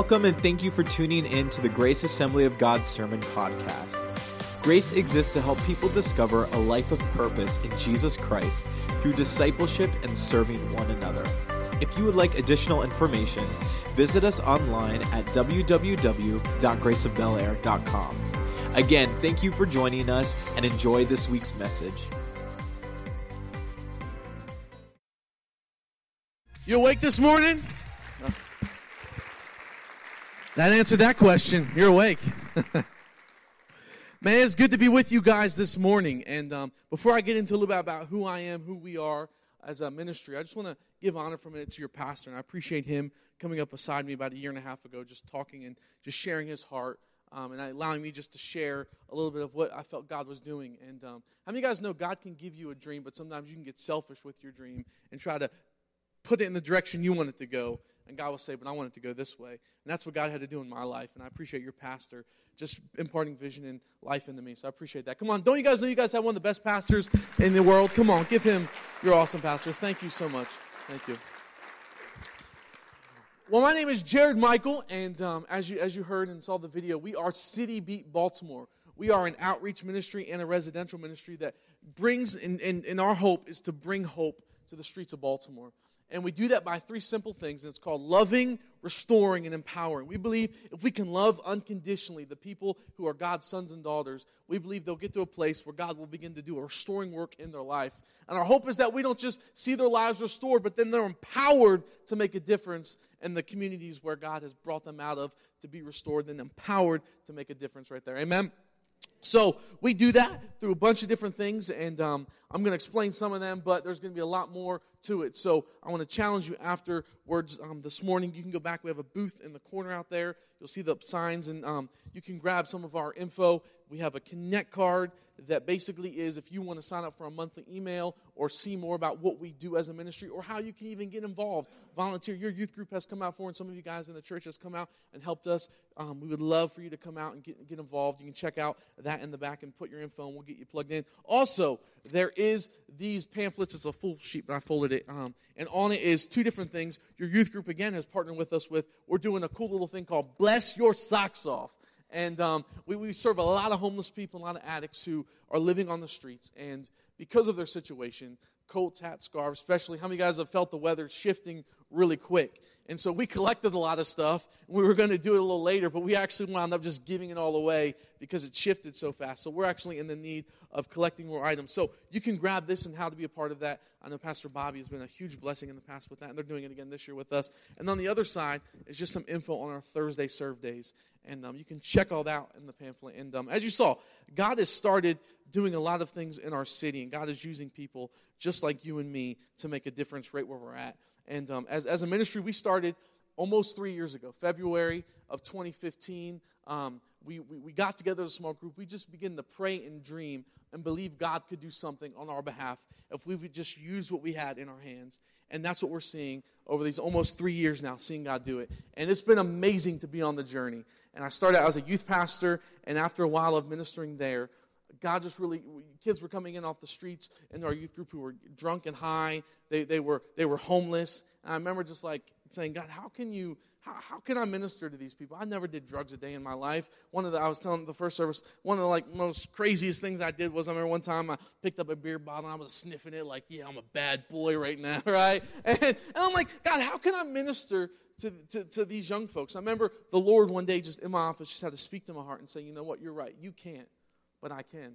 Welcome and thank you for tuning in to the Grace Assembly of God Sermon Podcast. Grace exists to help people discover a life of purpose in Jesus Christ through discipleship and serving one another. If you would like additional information, visit us online at www.graceofbelair.com. Again, thank you for joining us and enjoy this week's message. You awake this morning? That answered that question. You're awake. Man, it's good to be with you guys this morning. And um, before I get into a little bit about who I am, who we are as a ministry, I just want to give honor for a minute to your pastor. And I appreciate him coming up beside me about a year and a half ago, just talking and just sharing his heart. Um, and allowing me just to share a little bit of what I felt God was doing. And um, how many of you guys know God can give you a dream, but sometimes you can get selfish with your dream and try to put it in the direction you want it to go. And God will say, But I want it to go this way. And that's what God had to do in my life. And I appreciate your pastor just imparting vision and life into me. So I appreciate that. Come on, don't you guys know you guys have one of the best pastors in the world? Come on, give him your awesome pastor. Thank you so much. Thank you. Well, my name is Jared Michael, and um, as, you, as you heard and saw the video, we are City Beat Baltimore. We are an outreach ministry and a residential ministry that brings, and, and, and our hope is to bring hope to the streets of Baltimore. And we do that by three simple things, and it's called loving, restoring, and empowering. We believe if we can love unconditionally the people who are God's sons and daughters, we believe they'll get to a place where God will begin to do a restoring work in their life. And our hope is that we don't just see their lives restored, but then they're empowered to make a difference in the communities where God has brought them out of to be restored, and empowered to make a difference right there. Amen. So we do that through a bunch of different things, and um, I'm going to explain some of them, but there's going to be a lot more to it. So I want to challenge you afterwards um, this morning. You can go back. We have a booth in the corner out there. You'll see the signs, and um, you can grab some of our info. We have a Connect card that basically is if you want to sign up for a monthly email or see more about what we do as a ministry or how you can even get involved, volunteer. Your youth group has come out for, and some of you guys in the church has come out and helped us. Um, we would love for you to come out and get, get involved. You can check out that in the back and put your info, and we'll get you plugged in. Also, there is these pamphlets. It's a full sheet, but I folded it. Um, and on it is two different things. Your youth group, again, has partnered with us with, we're doing a cool little thing called Bless Your Socks Off. And um, we, we serve a lot of homeless people, a lot of addicts who are living on the streets. And because of their situation, coats, hats, scarves, especially, how many guys have felt the weather shifting really quick? And so we collected a lot of stuff. We were going to do it a little later, but we actually wound up just giving it all away because it shifted so fast. So we're actually in the need of collecting more items. So you can grab this and how to be a part of that. I know Pastor Bobby has been a huge blessing in the past with that, and they're doing it again this year with us. And on the other side is just some info on our Thursday serve days. And um, you can check all that in the pamphlet. And um, as you saw, God has started doing a lot of things in our city, and God is using people just like you and me to make a difference right where we're at. And um, as, as a ministry, we started almost three years ago, February of 2015. Um, we, we, we, got together as a small group. We just began to pray and dream and believe God could do something on our behalf if we would just use what we had in our hands. And that's what we're seeing over these almost three years now, seeing God do it. And it's been amazing to be on the journey. And I started out as a youth pastor, and after a while of ministering there, God just really, kids were coming in off the streets in our youth group who were drunk and high. They, they, were, they were homeless. And I remember just like saying, God, how can you, how, how can I minister to these people? I never did drugs a day in my life. One of the, I was telling the first service, one of the like most craziest things I did was I remember one time I picked up a beer bottle and I was sniffing it like, yeah, I'm a bad boy right now, right? And, and I'm like, God, how can I minister to, to, to, these young folks. I remember the Lord one day just in my office just had to speak to my heart and say, you know what, you're right. You can't but I can.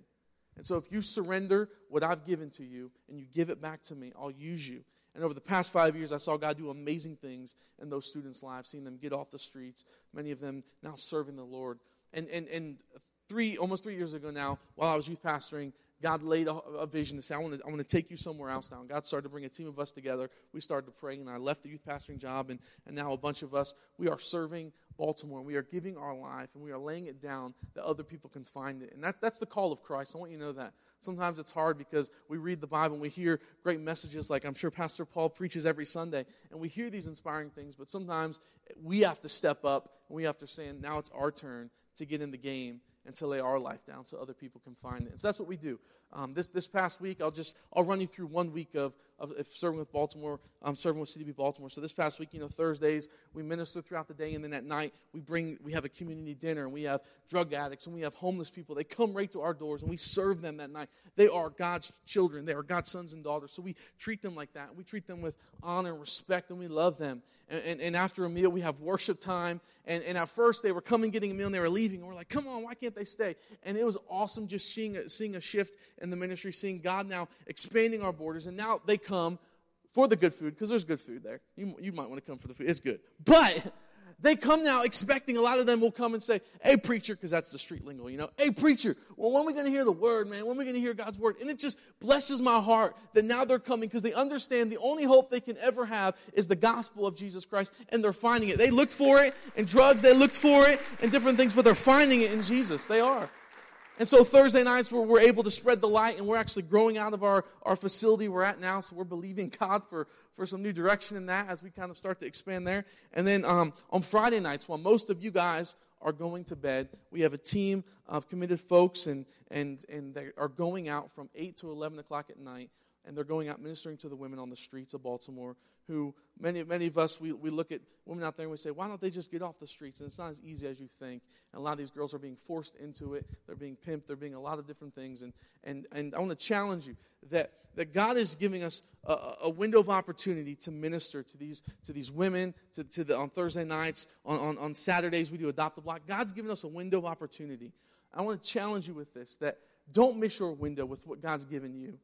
And so if you surrender what I've given to you and you give it back to me, I'll use you. And over the past five years, I saw God do amazing things in those students' lives, seeing them get off the streets, many of them now serving the Lord. And, and, and three, almost three years ago now, while I was youth pastoring, God laid a, a, vision to say, I want to, I want to take you somewhere else now. And God started to bring a team of us together. We started to pray, and I left the youth pastoring job, and, and now a bunch of us, we are serving Baltimore, and we are giving our life, and we are laying it down that other people can find it. And that, that's the call of Christ. I want you to know that. Sometimes it's hard because we read the Bible and we hear great messages like I'm sure Pastor Paul preaches every Sunday, and we hear these inspiring things, but sometimes we have to step up, and we have to say, now it's our turn to get in the game and to lay our life down so other people can find it. So that's what we do. Um, this this past week, I'll just I'll run you through one week of of serving with Baltimore, um, serving with CDB Baltimore. So this past week, you know, Thursdays we minister throughout the day, and then at night we bring we have a community dinner, and we have drug addicts, and we have homeless people. They come right to our doors, and we serve them that night. They are God's children. They are God's sons and daughters. So we treat them like that. We treat them with honor and respect, and we love them. And, and, and, after a meal, we have worship time. And, and at first, they were coming, getting a meal, and they were leaving. And we're like, come on, why can't they stay? And it was awesome just seeing a, seeing a shift in the ministry, seeing God now expanding our borders. And now they come for the good food, because there's good food there. You, you might want to come for the food, it's good. But they come now expecting, a lot of them will come and say, Hey, preacher, because that's the street lingo, you know, Hey, preacher, well, when are we going to hear the word, man? When are we going to hear God's word? And it just blesses my heart that now they're coming because they understand the only hope they can ever have is the gospel of Jesus Christ, and they're finding it. They looked for it in drugs, they looked for it in different things, but they're finding it in Jesus. They are. And so Thursday nights where we're able to spread the light and we're actually growing out of our, our facility we're at now. So we're believing God for, for some new direction in that as we kind of start to expand there. And then um, on Friday nights, while most of you guys are going to bed, we have a team of committed folks and, and, and they are going out from 8 to 11 o'clock at night and they're going out ministering to the women on the streets of Baltimore who many, many of us, we, we look at women out there and we say, why don't they just get off the streets? And it's not as easy as you think. And a lot of these girls are being forced into it. They're being pimped. They're being a lot of different things. And, and, and I want to challenge you that, that God is giving us a, a window of opportunity to minister to these, to these women to, to the, on Thursday nights. On, on, on Saturdays, we do Adopt a Block. God's given us a window of opportunity. I want to challenge you with this that don't miss your window with what God's given you.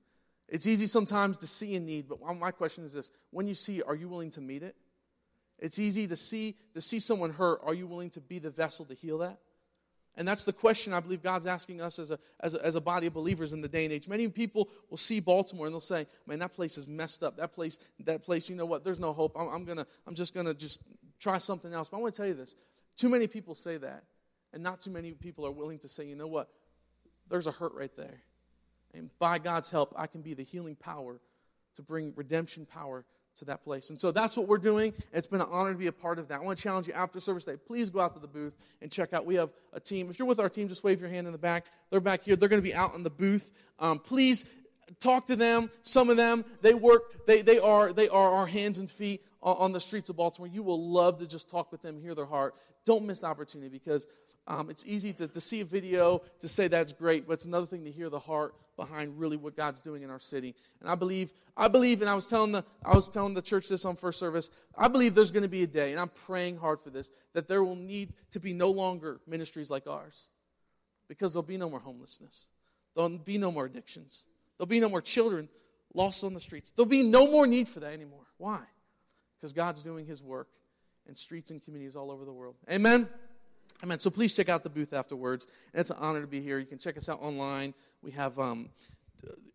It's easy sometimes to see a need, but my question is this when you see, are you willing to meet it? It's easy to see to see someone hurt. Are you willing to be the vessel to heal that? And that's the question I believe God's asking us as a, as a, as a body of believers in the day and age. Many people will see Baltimore and they'll say, "Man, that place is messed up. That place, that place. You know what? There's no hope. I'm, I'm gonna, I'm just gonna just try something else." But I want to tell you this: too many people say that, and not too many people are willing to say, "You know what? There's a hurt right there." And by God's help, I can be the healing power to bring redemption power to that place. And so that's what we're doing. It's been an honor to be a part of that. I want to challenge you after service day. Please go out to the booth and check out. We have a team. If you're with our team, just wave your hand in the back. They're back here. They're going to be out in the booth. Um, please talk to them. Some of them, they work, they, they, are, they are our hands and feet on the streets of Baltimore. You will love to just talk with them, hear their heart. Don't miss the opportunity because um, it's easy to, to see a video to say that's great, but it's another thing to hear the heart behind really what God's doing in our city. And I believe, I believe, and I was telling the, I was telling the church this on first service. I believe there's going to be a day, and I'm praying hard for this, that there will need to be no longer ministries like ours, because there'll be no more homelessness, there'll be no more addictions, there'll be no more children lost on the streets. There'll be no more need for that anymore. Why? Because God's doing His work in streets and communities all over the world. Amen. Amen. So please check out the booth afterwards. And it's an honor to be here. You can check us out online. We have um,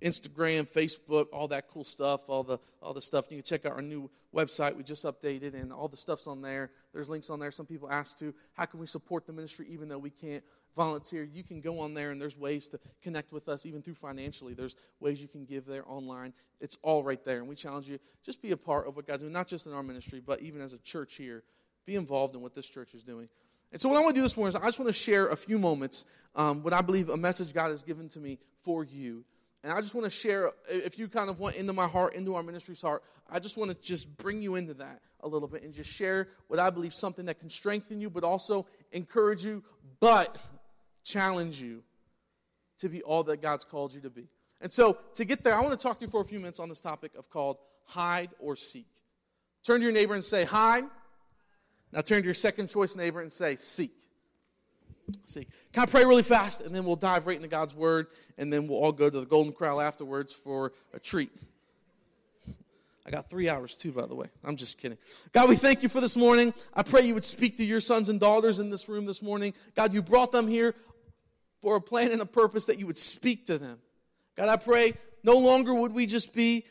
Instagram, Facebook, all that cool stuff, all the all the stuff. You can check out our new website we just updated, and all the stuff's on there. There's links on there. Some people ask to how can we support the ministry even though we can't volunteer. You can go on there, and there's ways to connect with us even through financially. There's ways you can give there online. It's all right there, and we challenge you just be a part of what God's doing, not just in our ministry, but even as a church here. Be involved in what this church is doing. And so, what I want to do this morning is I just want to share a few moments, um, what I believe a message God has given to me for you. And I just want to share, if you kind of want into my heart, into our ministry's heart, I just want to just bring you into that a little bit and just share what I believe something that can strengthen you, but also encourage you, but challenge you to be all that God's called you to be. And so, to get there, I want to talk to you for a few minutes on this topic of called hide or seek. Turn to your neighbor and say, hide now turn to your second choice neighbor and say, Seek. Seek. Can I pray really fast? And then we'll dive right into God's word, and then we'll all go to the Golden Corral afterwards for a treat. I got three hours too, by the way. I'm just kidding. God, we thank you for this morning. I pray you would speak to your sons and daughters in this room this morning. God, you brought them here for a plan and a purpose that you would speak to them. God, I pray no longer would we just be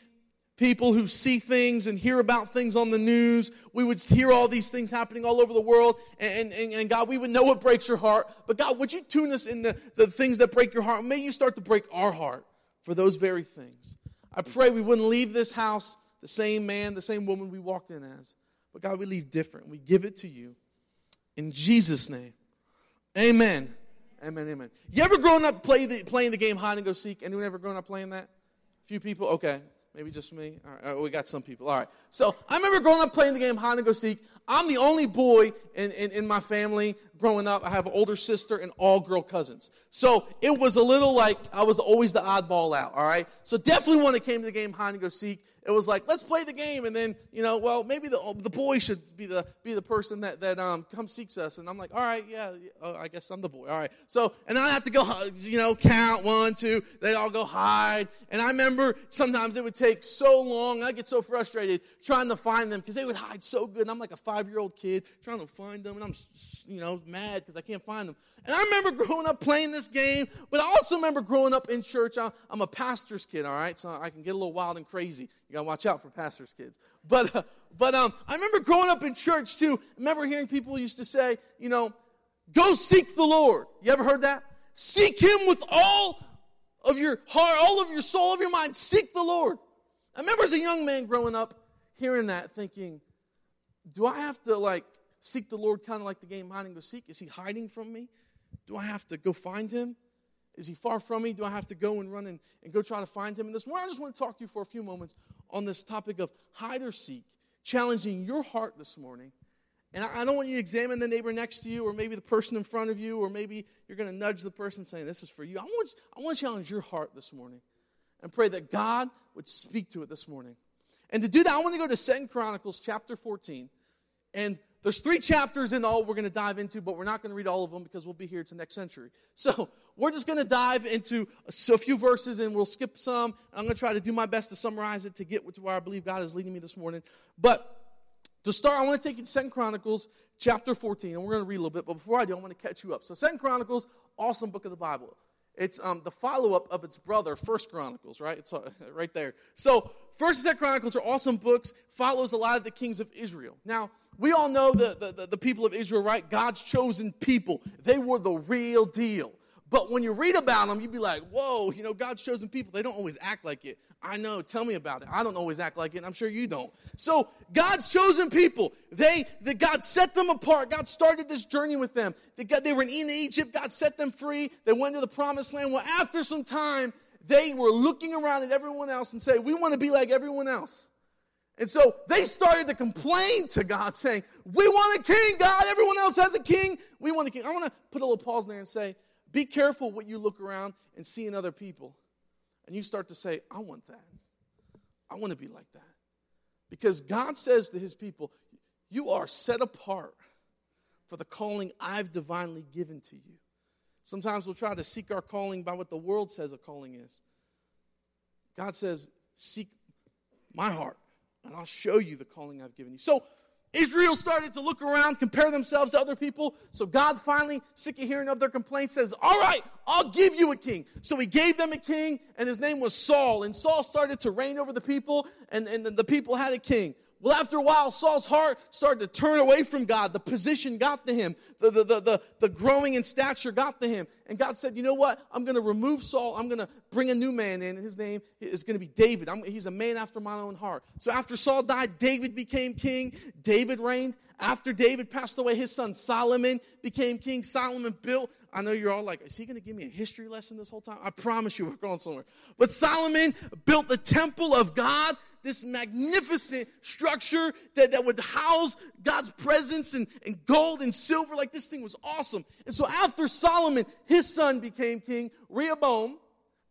people who see things and hear about things on the news. We would hear all these things happening all over the world. And, and, and God, we would know what breaks your heart. But God, would you tune us in the, the things that break your heart? May you start to break our heart for those very things. I pray we wouldn't leave this house the same man, the same woman we walked in as. But God, we leave different. We give it to you. In Jesus' name. Amen. Amen, amen. You ever grown up play the, playing the game hide and go seek? Anyone ever grown up playing that? Few people? Okay. Maybe just me? All right. Uh, we got some people. All right. So I remember growing up playing the game hide and go seek. I'm the only boy in, in, in my family growing up. I have an older sister and all girl cousins. So it was a little like I was always the oddball out, all right? So definitely when it came to the game hide and go seek, it was like, let's play the game. And then, you know, well, maybe the, the boy should be the, be the person that, that um, comes seeks us. And I'm like, all right, yeah, oh, I guess I'm the boy. All right. So, and I have to go, you know, count one, two. They all go hide. And I remember sometimes it would take so long. I get so frustrated trying to find them because they would hide so good. And I'm like a five year old kid trying to find them. And I'm, you know, mad because I can't find them. And I remember growing up playing this game, but I also remember growing up in church. I'm a pastor's kid, all right? So I can get a little wild and crazy. You got to watch out for pastor's kids. But, uh, but um, I remember growing up in church too. I remember hearing people used to say, you know, go seek the Lord. You ever heard that? Seek Him with all of your heart, all of your soul, all of your mind. Seek the Lord. I remember as a young man growing up hearing that, thinking, do I have to like seek the Lord kind of like the game hiding go seek? Is He hiding from me? Do I have to go find him? Is he far from me? Do I have to go and run and, and go try to find him? And this morning, I just want to talk to you for a few moments on this topic of hide or seek, challenging your heart this morning. And I, I don't want you to examine the neighbor next to you, or maybe the person in front of you, or maybe you're going to nudge the person saying, This is for you. I want, I want to challenge your heart this morning and pray that God would speak to it this morning. And to do that, I want to go to Second Chronicles chapter 14. And there's three chapters in all we're going to dive into, but we're not going to read all of them because we'll be here to next century. So we're just going to dive into a few verses and we'll skip some. I'm going to try to do my best to summarize it to get to where I believe God is leading me this morning. But to start, I want to take you to Second Chronicles chapter 14, and we're going to read a little bit. But before I do, I want to catch you up. So Second Chronicles, awesome book of the Bible. It's um, the follow-up of its brother, First Chronicles, right? It's uh, right there. So First and Second Chronicles are awesome books. Follows a lot of the kings of Israel. Now we all know the, the, the, people of Israel, right? God's chosen people. They were the real deal. But when you read about them, you'd be like, whoa, you know, God's chosen people. They don't always act like it. I know. Tell me about it. I don't always act like it, I'm sure you don't. So, God's chosen people, they, the, God set them apart. God started this journey with them. They, got, they were in Egypt. God set them free. They went to the promised land. Well, after some time, they were looking around at everyone else and say, we want to be like everyone else. And so they started to complain to God, saying, We want a king, God. Everyone else has a king. We want a king. I want to put a little pause there and say, Be careful what you look around and see in other people. And you start to say, I want that. I want to be like that. Because God says to his people, You are set apart for the calling I've divinely given to you. Sometimes we'll try to seek our calling by what the world says a calling is. God says, Seek my heart and I'll show you the calling I've given you. So Israel started to look around, compare themselves to other people. So God finally, sick of hearing of their complaints, says, All right, I'll give you a king. So he gave them a king, and his name was Saul. And Saul started to reign over the people, and, and the people had a king. Well, after a while, Saul's heart started to turn away from God. The position got to him. The, the, the, the, the growing in stature got to him. And God said, You know what? I'm going to remove Saul. I'm going to bring a new man in. His name is going to be David. I'm, he's a man after my own heart. So after Saul died, David became king. David reigned. After David passed away, his son Solomon became king. Solomon built. I know you're all like, is he going to give me a history lesson this whole time? I promise you we're going somewhere. But Solomon built the temple of God this magnificent structure that, that would house God's presence and, and gold and silver. Like this thing was awesome. And so after Solomon, his son became king, Rehoboam.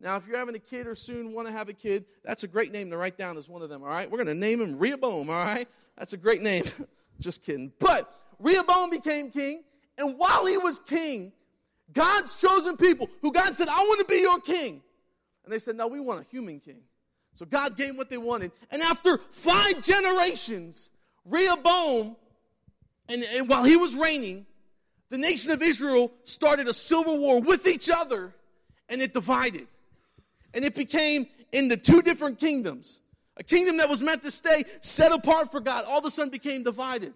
Now, if you're having a kid or soon want to have a kid, that's a great name to write down as one of them, all right? We're going to name him Rehoboam, all right? That's a great name. Just kidding. But Rehoboam became king, and while he was king, God's chosen people who God said, I want to be your king. And they said, No, we want a human king. So God gave them what they wanted. And after five generations, Rehoboam, and, and while he was reigning, the nation of Israel started a civil war with each other and it divided. And it became into two different kingdoms. A kingdom that was meant to stay set apart for God all of a sudden became divided.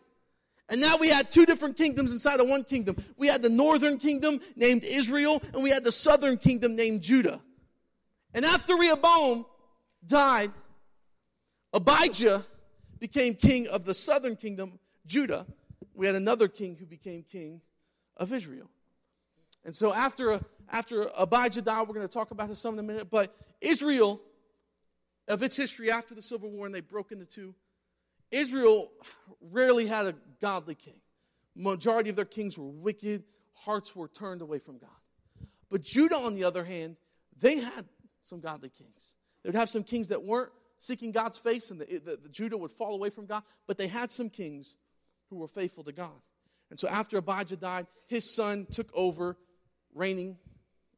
And now we had two different kingdoms inside of one kingdom. We had the northern kingdom named Israel, and we had the southern kingdom named Judah. And after Rehoboam, died, Abijah became king of the southern kingdom, Judah. We had another king who became king of Israel. And so after, after Abijah died, we're going to talk about his son in a minute, but Israel, of its history after the Civil War and they broke into two, Israel rarely had a godly king. Majority of their kings were wicked, hearts were turned away from God. But Judah, on the other hand, they had some godly kings. They would have some kings that weren't seeking God's face, and the, the, the Judah would fall away from God, but they had some kings who were faithful to God. And so after Abijah died, his son took over reigning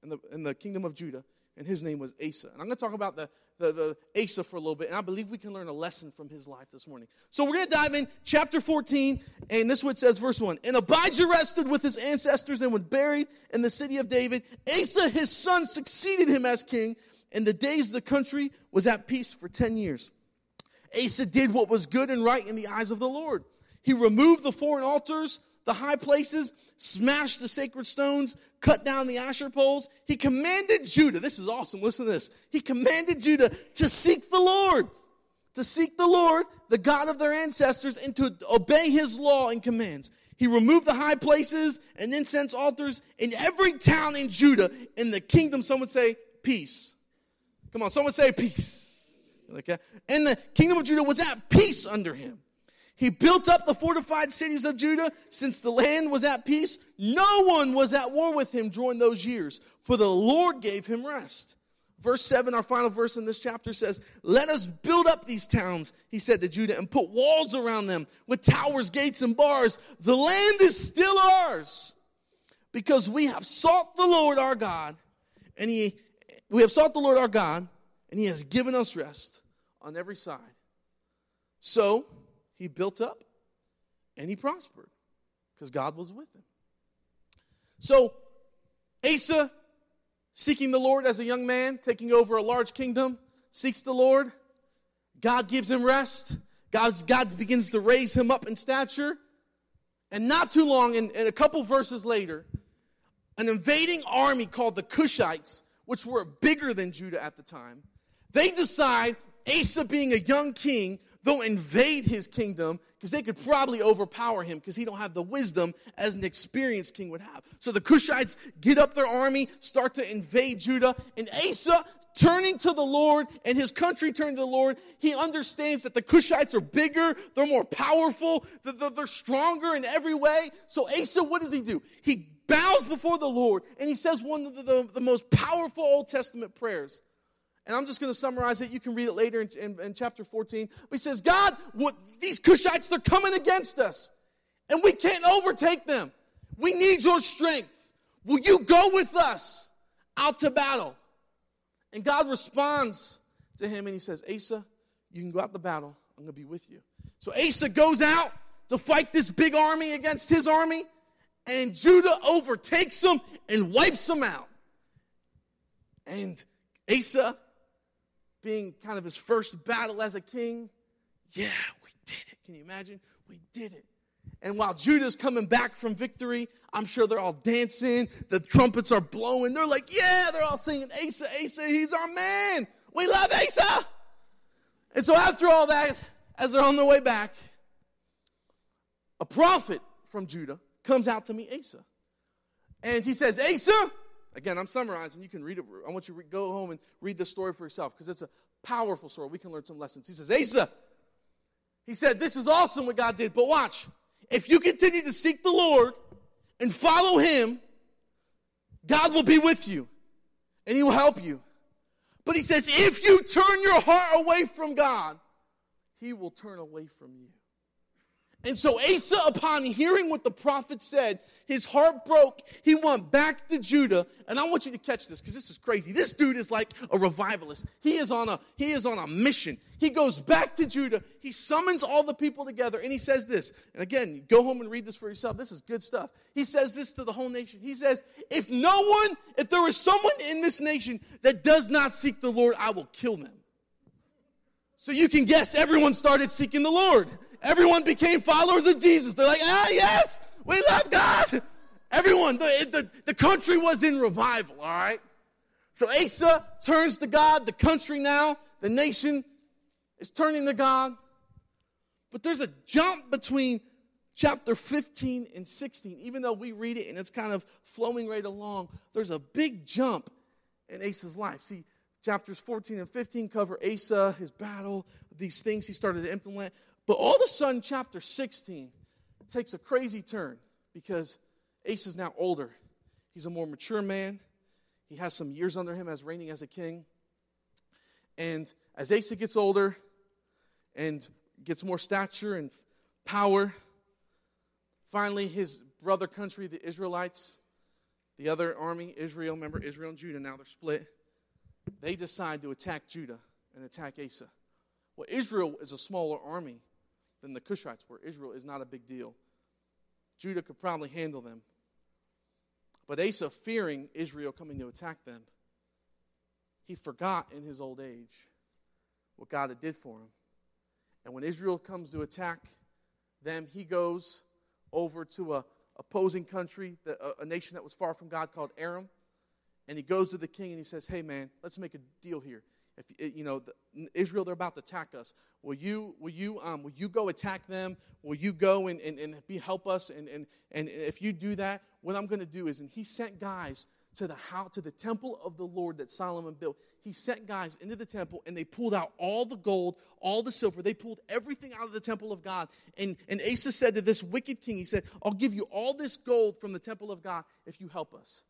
in the, in the kingdom of Judah, and his name was Asa. And I'm going to talk about the, the, the Asa for a little bit, and I believe we can learn a lesson from his life this morning. So we're going to dive in chapter 14, and this is what says, verse 1. And Abijah rested with his ancestors and was buried in the city of David. Asa, his son, succeeded him as king, and the days the country was at peace for 10 years. Asa did what was good and right in the eyes of the Lord. He removed the foreign altars the high places, smashed the sacred stones, cut down the Asherah poles. He commanded Judah, this is awesome, listen to this. He commanded Judah to seek the Lord, to seek the Lord, the God of their ancestors, and to obey his law and commands. He removed the high places and incense altars in every town in Judah. In the kingdom, some would say, peace. Come on, someone say peace. Okay? And the kingdom of Judah was at peace under him. He built up the fortified cities of Judah since the land was at peace. No one was at war with him during those years, for the Lord gave him rest. Verse 7, our final verse in this chapter says, Let us build up these towns, he said to Judah, and put walls around them with towers, gates, and bars. The land is still ours because we have sought the Lord our God, and he, we have sought the Lord our God, and he has given us rest on every side. So, he built up and he prospered because God was with him. So, Asa, seeking the Lord as a young man, taking over a large kingdom, seeks the Lord. God gives him rest. God's, God begins to raise him up in stature. And not too long, and, and a couple verses later, an invading army called the Cushites, which were bigger than Judah at the time, they decide, Asa being a young king, they'll invade his kingdom because they could probably overpower him because he don't have the wisdom as an experienced king would have. So the Cushites get up their army, start to invade Judah, and Asa turning to the Lord and his country turning to the Lord, he understands that the Cushites are bigger, they're more powerful, they're stronger in every way. So Asa, what does he do? He bows before the Lord and he says one of the, the, the most powerful Old Testament prayers. And I'm just going to summarize it. You can read it later in, in, in chapter 14. But he says, God, what, these Cushites, they're coming against us. And we can't overtake them. We need your strength. Will you go with us out to battle? And God responds to him and he says, Asa, you can go out to battle. I'm going to be with you. So Asa goes out to fight this big army against his army. And Judah overtakes them and wipes them out. And Asa being kind of his first battle as a king. Yeah, we did it. Can you imagine? We did it. And while Judah's coming back from victory, I'm sure they're all dancing. The trumpets are blowing. They're like, yeah, they're all singing, Asa, Asa, he's our man. We love Asa. And so after all that, as they're on their way back, a prophet from Judah comes out to meet Asa. And he says, Asa, Again, I'm summarizing. You can read it. I want you to go home and read the story for yourself because it's a powerful story. We can learn some lessons. He says, Asa, he said, This is awesome what God did, but watch. If you continue to seek the Lord and follow Him, God will be with you and He will help you. But He says, if you turn your heart away from God, He will turn away from you. And so Asa, upon hearing what the prophet said, his heart broke. He went back to Judah. And I want you to catch this because this is crazy. This dude is like a revivalist. He is on a he is on a mission. He goes back to Judah. He summons all the people together and he says this. And again, go home and read this for yourself. This is good stuff. He says this to the whole nation. He says, "If no one, if there is someone in this nation that does not seek the Lord, I will kill them." So you can guess everyone started seeking the Lord everyone became followers of Jesus. They're like, ah, yes, we love God. Everyone, the, the, the country was in revival, all right? So Asa turns to God. The country now, the nation is turning to God. But there's a jump between chapter 15 and 16, even though we read it and it's kind of flowing right along, there's a big jump in Asa's life. See, chapters 14 and 15 cover Asa, his battle, these things he started to implement. But all of a sudden, chapter 16 takes a crazy turn because Asa's now older. He's a more mature man. He has some years under him as reigning as a king. And as Asa gets older and gets more stature and power, finally his brother country, the Israelites, the other army, Israel, remember Israel and Judah, now they're split. They decide to attack Judah and attack Asa. Well, Israel is a smaller army than the Cushites were. Israel is not a big deal. Judah could probably handle them. But Asa, fearing Israel coming to attack them, he forgot in his old age what God had did for him. And when Israel comes to attack them, he goes over to a opposing country, a, a nation that was far from God called Aram. And he goes to the king and he says, Hey, man, let's make a deal here. If you know Israel, they're about to attack us. Will you, will you, um, will you go attack them? Will you go and, and, and be, help us? And, and, and if you do that, what I'm going to do is, and he sent guys to the house, to the temple of the Lord that Solomon built. He sent guys into the temple and they pulled out all the gold, all the silver. They pulled everything out of the temple of God. And, and Asa said to this wicked king, he said, I'll give you all this gold from the temple of God if you help us.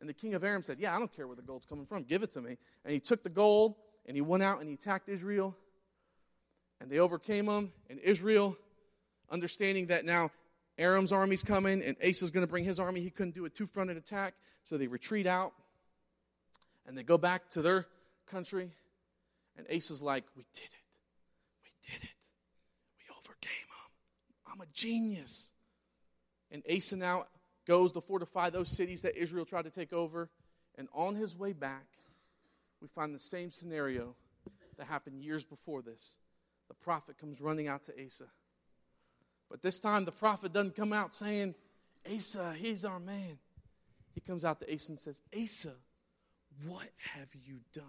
And the king of Aram said, Yeah, I don't care where the gold's coming from. Give it to me. And he took the gold and he went out and he attacked Israel. And they overcame him. And Israel, understanding that now Aram's army's coming and Asa's going to bring his army, he couldn't do a two fronted attack. So they retreat out and they go back to their country. And Asa's like, We did it. We did it. We overcame them. I'm a genius. And Asa now goes to fortify those cities that Israel tried to take over. And on his way back, we find the same scenario that happened years before this. The prophet comes running out to Asa. But this time, the prophet doesn't come out saying, Asa, he's our man. He comes out to Asa and says, Asa, what have you done?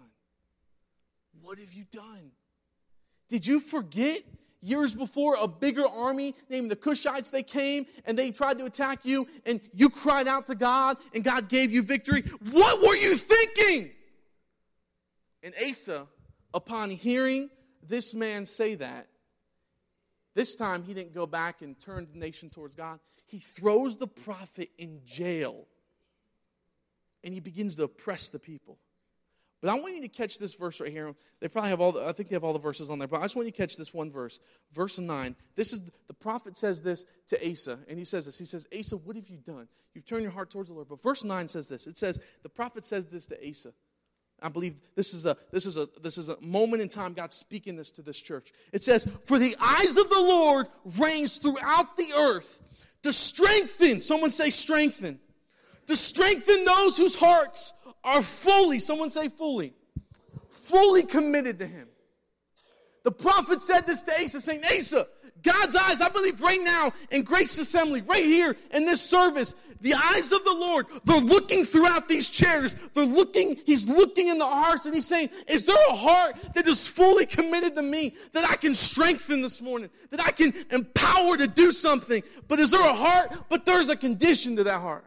What have you done? Did you forget years before a bigger army named the Cushites they came and they tried to attack you and you cried out to God and God gave you victory? What were you thinking? And Asa, upon hearing this man say that, this time he didn't go back and turn the nation towards God. He throws the prophet in jail and he begins to oppress the people. But I want you to catch this verse right here. They probably have all the, I think they have all the verses on there, but I just want you to catch this one verse. Verse 9. This is the prophet says this to Asa, and he says this. He says, Asa, what have you done? You've turned your heart towards the Lord. But verse 9 says this. It says, the prophet says this to Asa. I believe this is a this is a this is a moment in time God's speaking this to this church. It says, "For the eyes of the Lord reigns throughout the earth to strengthen." Someone say strengthen. To strengthen those whose hearts are fully, someone say fully, fully committed to him. The prophet said this to Asa, saying, Asa, God's eyes, I believe right now in Grace Assembly, right here in this service, the eyes of the Lord, they're looking throughout these chairs. They're looking, He's looking in the hearts and He's saying, Is there a heart that is fully committed to me that I can strengthen this morning, that I can empower to do something? But is there a heart? But there's a condition to that heart.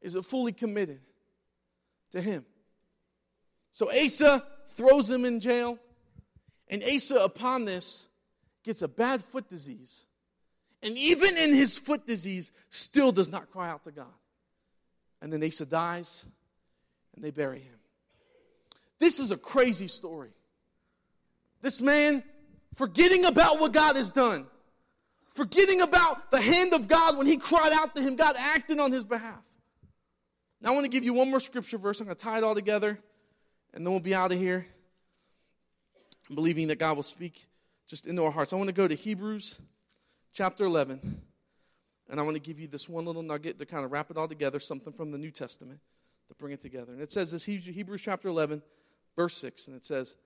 Is it fully committed to Him? So Asa throws him in jail, and Asa, upon this, gets a bad foot disease and even in his foot disease, still does not cry out to God. And then Asa dies, and they bury him. This is a crazy story. This man, forgetting about what God has done, forgetting about the hand of God when he cried out to him, God acted on his behalf. Now, I want to give you one more scripture verse. I'm going to tie it all together, and then we'll be out of here. I'm believing that God will speak just into our hearts. I want to go to Hebrews chapter 11. And I want to give you this one little nugget to kind of wrap it all together, something from the New Testament to bring it together. And it says this Hebrews chapter 11, verse 6, and it says,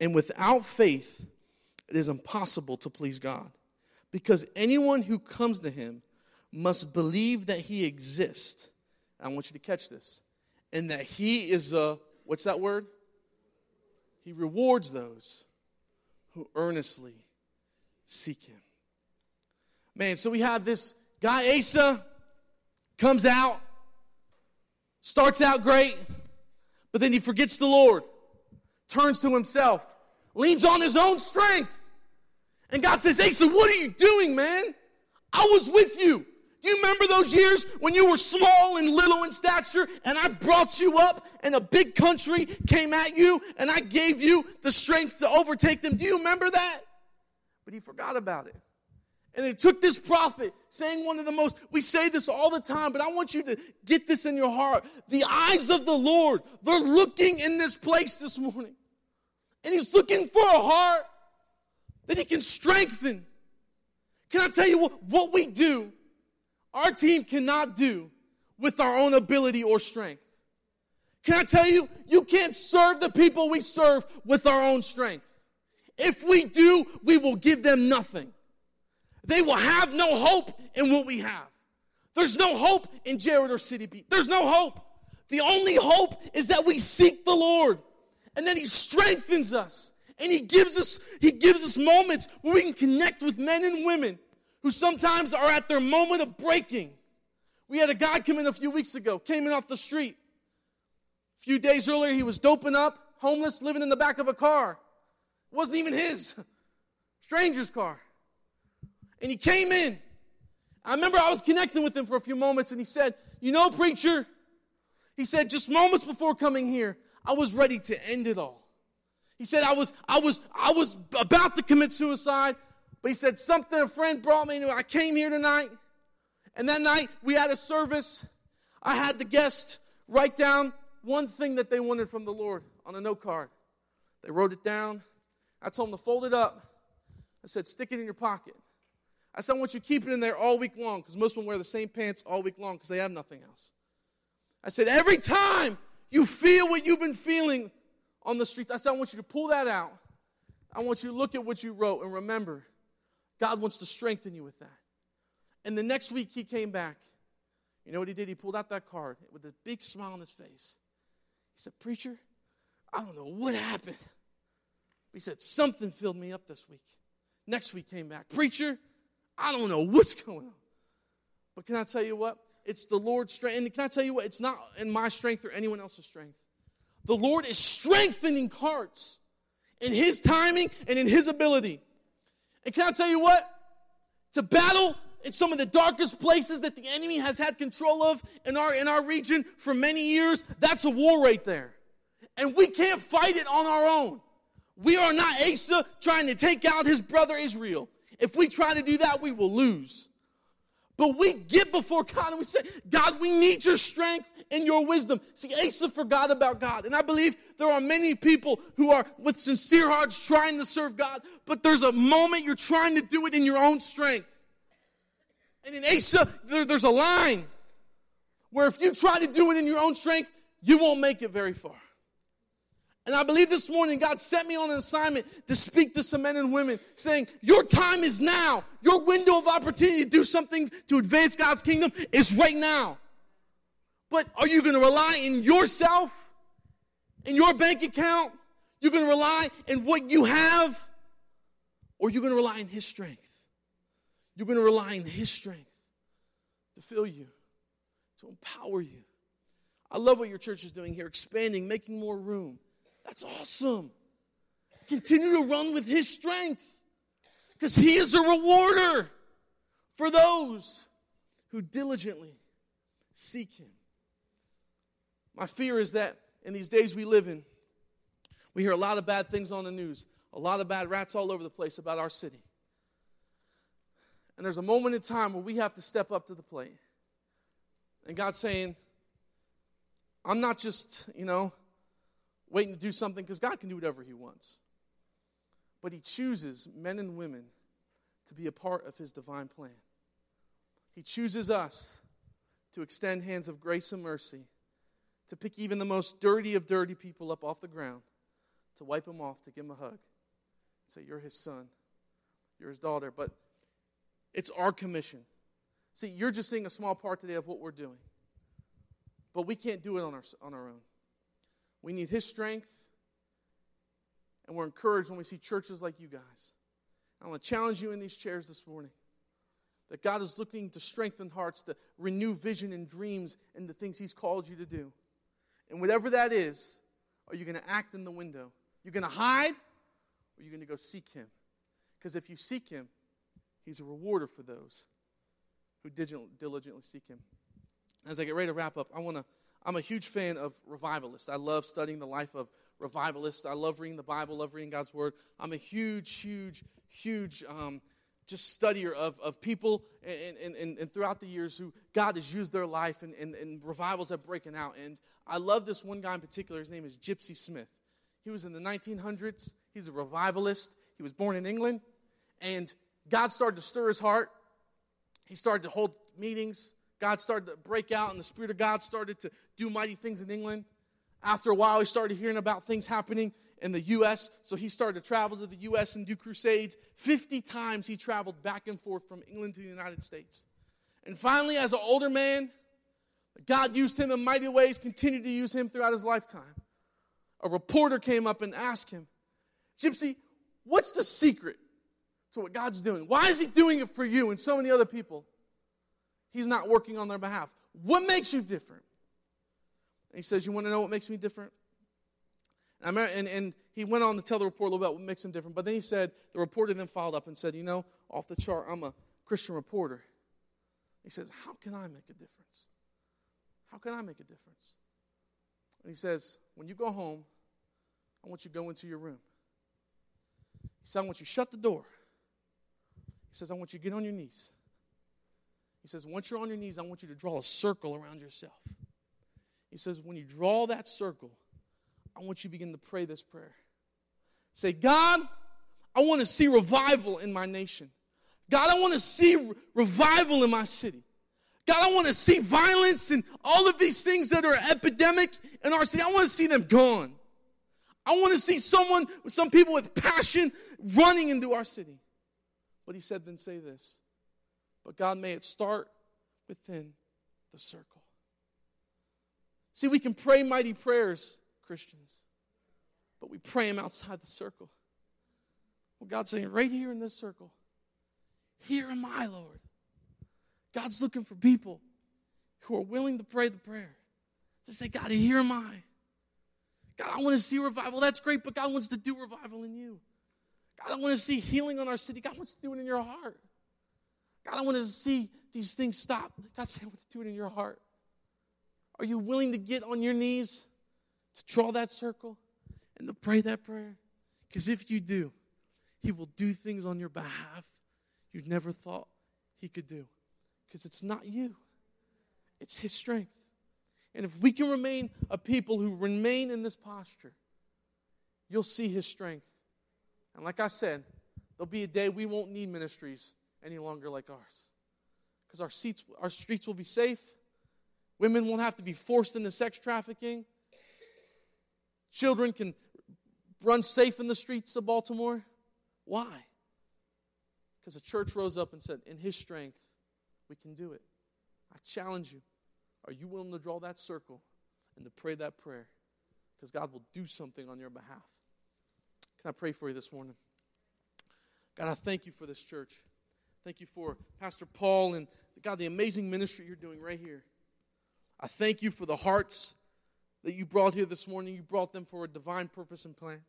And without faith, it is impossible to please God, because anyone who comes to him must believe that he exists. I want you to catch this. And that he is a, what's that word? He rewards those who earnestly seek him. Man, so we have this guy, Asa, comes out, starts out great, but then he forgets the Lord, turns to himself, leans on his own strength. And God says, Asa, what are you doing, man? I was with you. Do you remember those years when you were small and little in stature and I brought you up and a big country came at you and I gave you the strength to overtake them? Do you remember that? But he forgot about it. And it took this prophet saying one of the most, we say this all the time, but I want you to get this in your heart. The eyes of the Lord, they're looking in this place this morning. And he's looking for a heart that he can strengthen. Can I tell you what, what we do, our team cannot do with our own ability or strength? Can I tell you, you can't serve the people we serve with our own strength. If we do, we will give them nothing. They will have no hope in what we have. There's no hope in Jared or City Beat. There's no hope. The only hope is that we seek the Lord and then He strengthens us and He gives us He gives us moments where we can connect with men and women who sometimes are at their moment of breaking. We had a guy come in a few weeks ago, came in off the street. A few days earlier, he was doping up, homeless, living in the back of a car. It wasn't even his, stranger's car. And he came in. I remember I was connecting with him for a few moments, and he said, You know, preacher, he said, just moments before coming here, I was ready to end it all. He said, I was, I was, I was about to commit suicide, but he said, something a friend brought me. I came here tonight, and that night we had a service. I had the guest write down one thing that they wanted from the Lord on a note card. They wrote it down. I told them to fold it up. I said, stick it in your pocket. I said, I want you to keep it in there all week long because most of them wear the same pants all week long because they have nothing else. I said, every time you feel what you've been feeling on the streets, I said, I want you to pull that out. I want you to look at what you wrote and remember, God wants to strengthen you with that. And the next week he came back. You know what he did? He pulled out that card with a big smile on his face. He said, Preacher, I don't know what happened. But he said, Something filled me up this week. Next week came back. Preacher, I don't know what's going on. But can I tell you what? It's the Lord's strength. And can I tell you what? It's not in my strength or anyone else's strength. The Lord is strengthening hearts in His timing and in His ability. And can I tell you what? To battle in some of the darkest places that the enemy has had control of in our, in our region for many years, that's a war right there. And we can't fight it on our own. We are not Asa trying to take out his brother Israel. If we try to do that, we will lose. But we get before God and we say, God, we need your strength and your wisdom. See, Asa forgot about God. And I believe there are many people who are with sincere hearts trying to serve God, but there's a moment you're trying to do it in your own strength. And in Asa, there, there's a line where if you try to do it in your own strength, you won't make it very far. And I believe this morning God sent me on an assignment to speak to some men and women saying, Your time is now. Your window of opportunity to do something to advance God's kingdom is right now. But are you going to rely in yourself, in your bank account? You're going to rely in what you have? Or are you're going to rely in His strength? You're going to rely in His strength to fill you, to empower you. I love what your church is doing here, expanding, making more room that's awesome. Continue to run with His strength because He is a rewarder for those who diligently seek Him. My fear is that in these days we live in, we hear a lot of bad things on the news, a lot of bad rats all over the place about our city. And there's a moment in time where we have to step up to the plate. And God's saying, I'm not just, you know, waiting to do something because God can do whatever He wants. But He chooses men and women to be a part of His divine plan. He chooses us to extend hands of grace and mercy, to pick even the most dirty of dirty people up off the ground, to wipe them off, to give them a hug, and say, You're His son, you're His daughter. But it's our commission. See, you're just seeing a small part today of what we're doing. But we can't do it on our, on our own. We need His strength. And we're encouraged when we see churches like you guys. I want to challenge you in these chairs this morning That God is looking to strengthen hearts, to renew vision and dreams and the things He's called you to do. And whatever that is, are you going to act in the window? You're going to hide, or you're going to go seek Him? Because if you seek Him, He's a rewarder for those who diligently seek Him. As I get ready to wrap up, I want to. I'm a huge fan of revivalists. I love studying the life of revivalists. I love reading the Bible, love reading God's Word. I'm a huge, huge, huge um, just studier of, of people and, and, and, throughout the years who God has used their life and, and, and revivals have broken out. And I love this one guy in particular. His name is Gypsy Smith. He was in the 1900s. He's a revivalist. He was born in England. And God started to stir his heart. He started to hold meetings. God started to break out, and the Spirit of God started to do mighty things in England. After a while, he started hearing about things happening in the U.S., so he started to travel to the U.S. and do crusades. 50 times he traveled back and forth from England to the United States. And finally, as an older man, God used him in mighty ways, continued to use him throughout his lifetime. A reporter came up and asked him, Gypsy, what's the secret to what God's doing? Why is he doing it for you and so many other people? He's not working on their behalf. What makes you different? And he says, You want to know what makes me different? And, and, and, he went on to tell the reporter a little about what makes him different. But then he said, the reporter then followed up and said, You know, off the chart, I'm a Christian reporter. He says, How can I make a difference? How can I make a difference? And he says, When you go home, I want you to go into your room. He said, I want you to shut the door. He says, I want you to get on your knees. He says, Once you're on your knees, I want you to draw a circle around yourself. He says, When you draw that circle, I want you to begin to pray this prayer. Say, God, I want to see revival in my nation. God, I want to see re- revival in my city. God, I want to see violence and all of these things that are epidemic in our city. I want to see them gone. I want to see someone, some people with passion running into our city. But he said, then say this. But God, may it start within the circle. See, we can pray mighty prayers Christians. But we pray them outside the circle. Well, God's saying, right here in this circle, here am I, Lord. God's looking for people who are willing to pray the prayer. To say, God, here am I. God, I want to see revival. That's great, but God wants to do revival in you. God, I want to see healing on our city. God wants to do it in your heart. God, I want to see these things stop. God, say, I want to do it in your heart. Are you willing to get on your knees to draw that circle and to pray that prayer? Because if you do, He will do things on your behalf you never thought He could do. Because it's not you, it's His strength. And if we can remain a people who remain in this posture, you'll see His strength. And like I said, there'll be a day we won't need ministries any longer like ours. Because our, seats, our streets will be safe. Women won't have to be forced into sex trafficking. Children can run safe in the streets of Baltimore. Why? Because the church rose up and said, In His strength, we can do it. I challenge you. Are you willing to draw that circle and to pray that prayer? Because God will do something on your behalf. Can I pray for you this morning? God, I thank you for this church. Thank you for Pastor Paul and God, the amazing ministry you're doing right here. I thank you for the hearts that you brought here this morning, you brought them for a divine purpose and plan.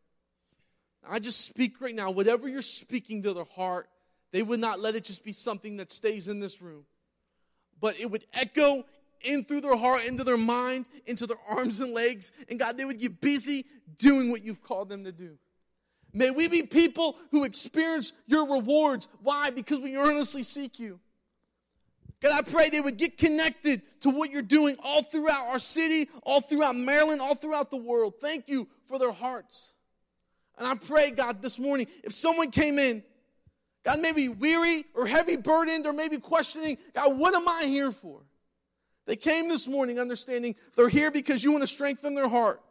I just speak right now, whatever you're speaking to their heart, they would not let it just be something that stays in this room, but it would echo in through their heart, into their mind, into their arms and legs. And God, they would get busy doing what you've called them to do. May we be people who experience your rewards. Why? Because we earnestly seek you. God, I pray they would get connected to what you're doing all throughout our city, all throughout Maryland, all throughout the world. Thank you for their hearts. And I pray, God, this morning, if someone came in, God, maybe weary or heavy burdened or maybe questioning, God, what am I here for? They came this morning understanding they're here because you want to strengthen their heart.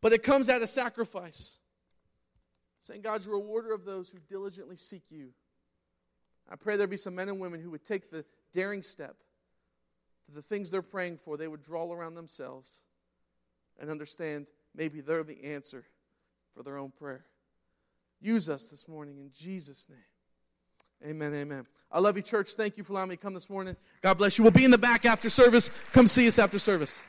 But it comes at a sacrifice. Saying, God's rewarder of those who diligently seek you. I pray there be some men and women who would take the daring step to the things they're praying for, they would draw around themselves and understand maybe they're the answer for their own prayer. Use us this morning in Jesus' name. Amen, amen. I love you, church. Thank you for allowing me to come this morning. God bless you. We'll be in the back after service. Come see us after service.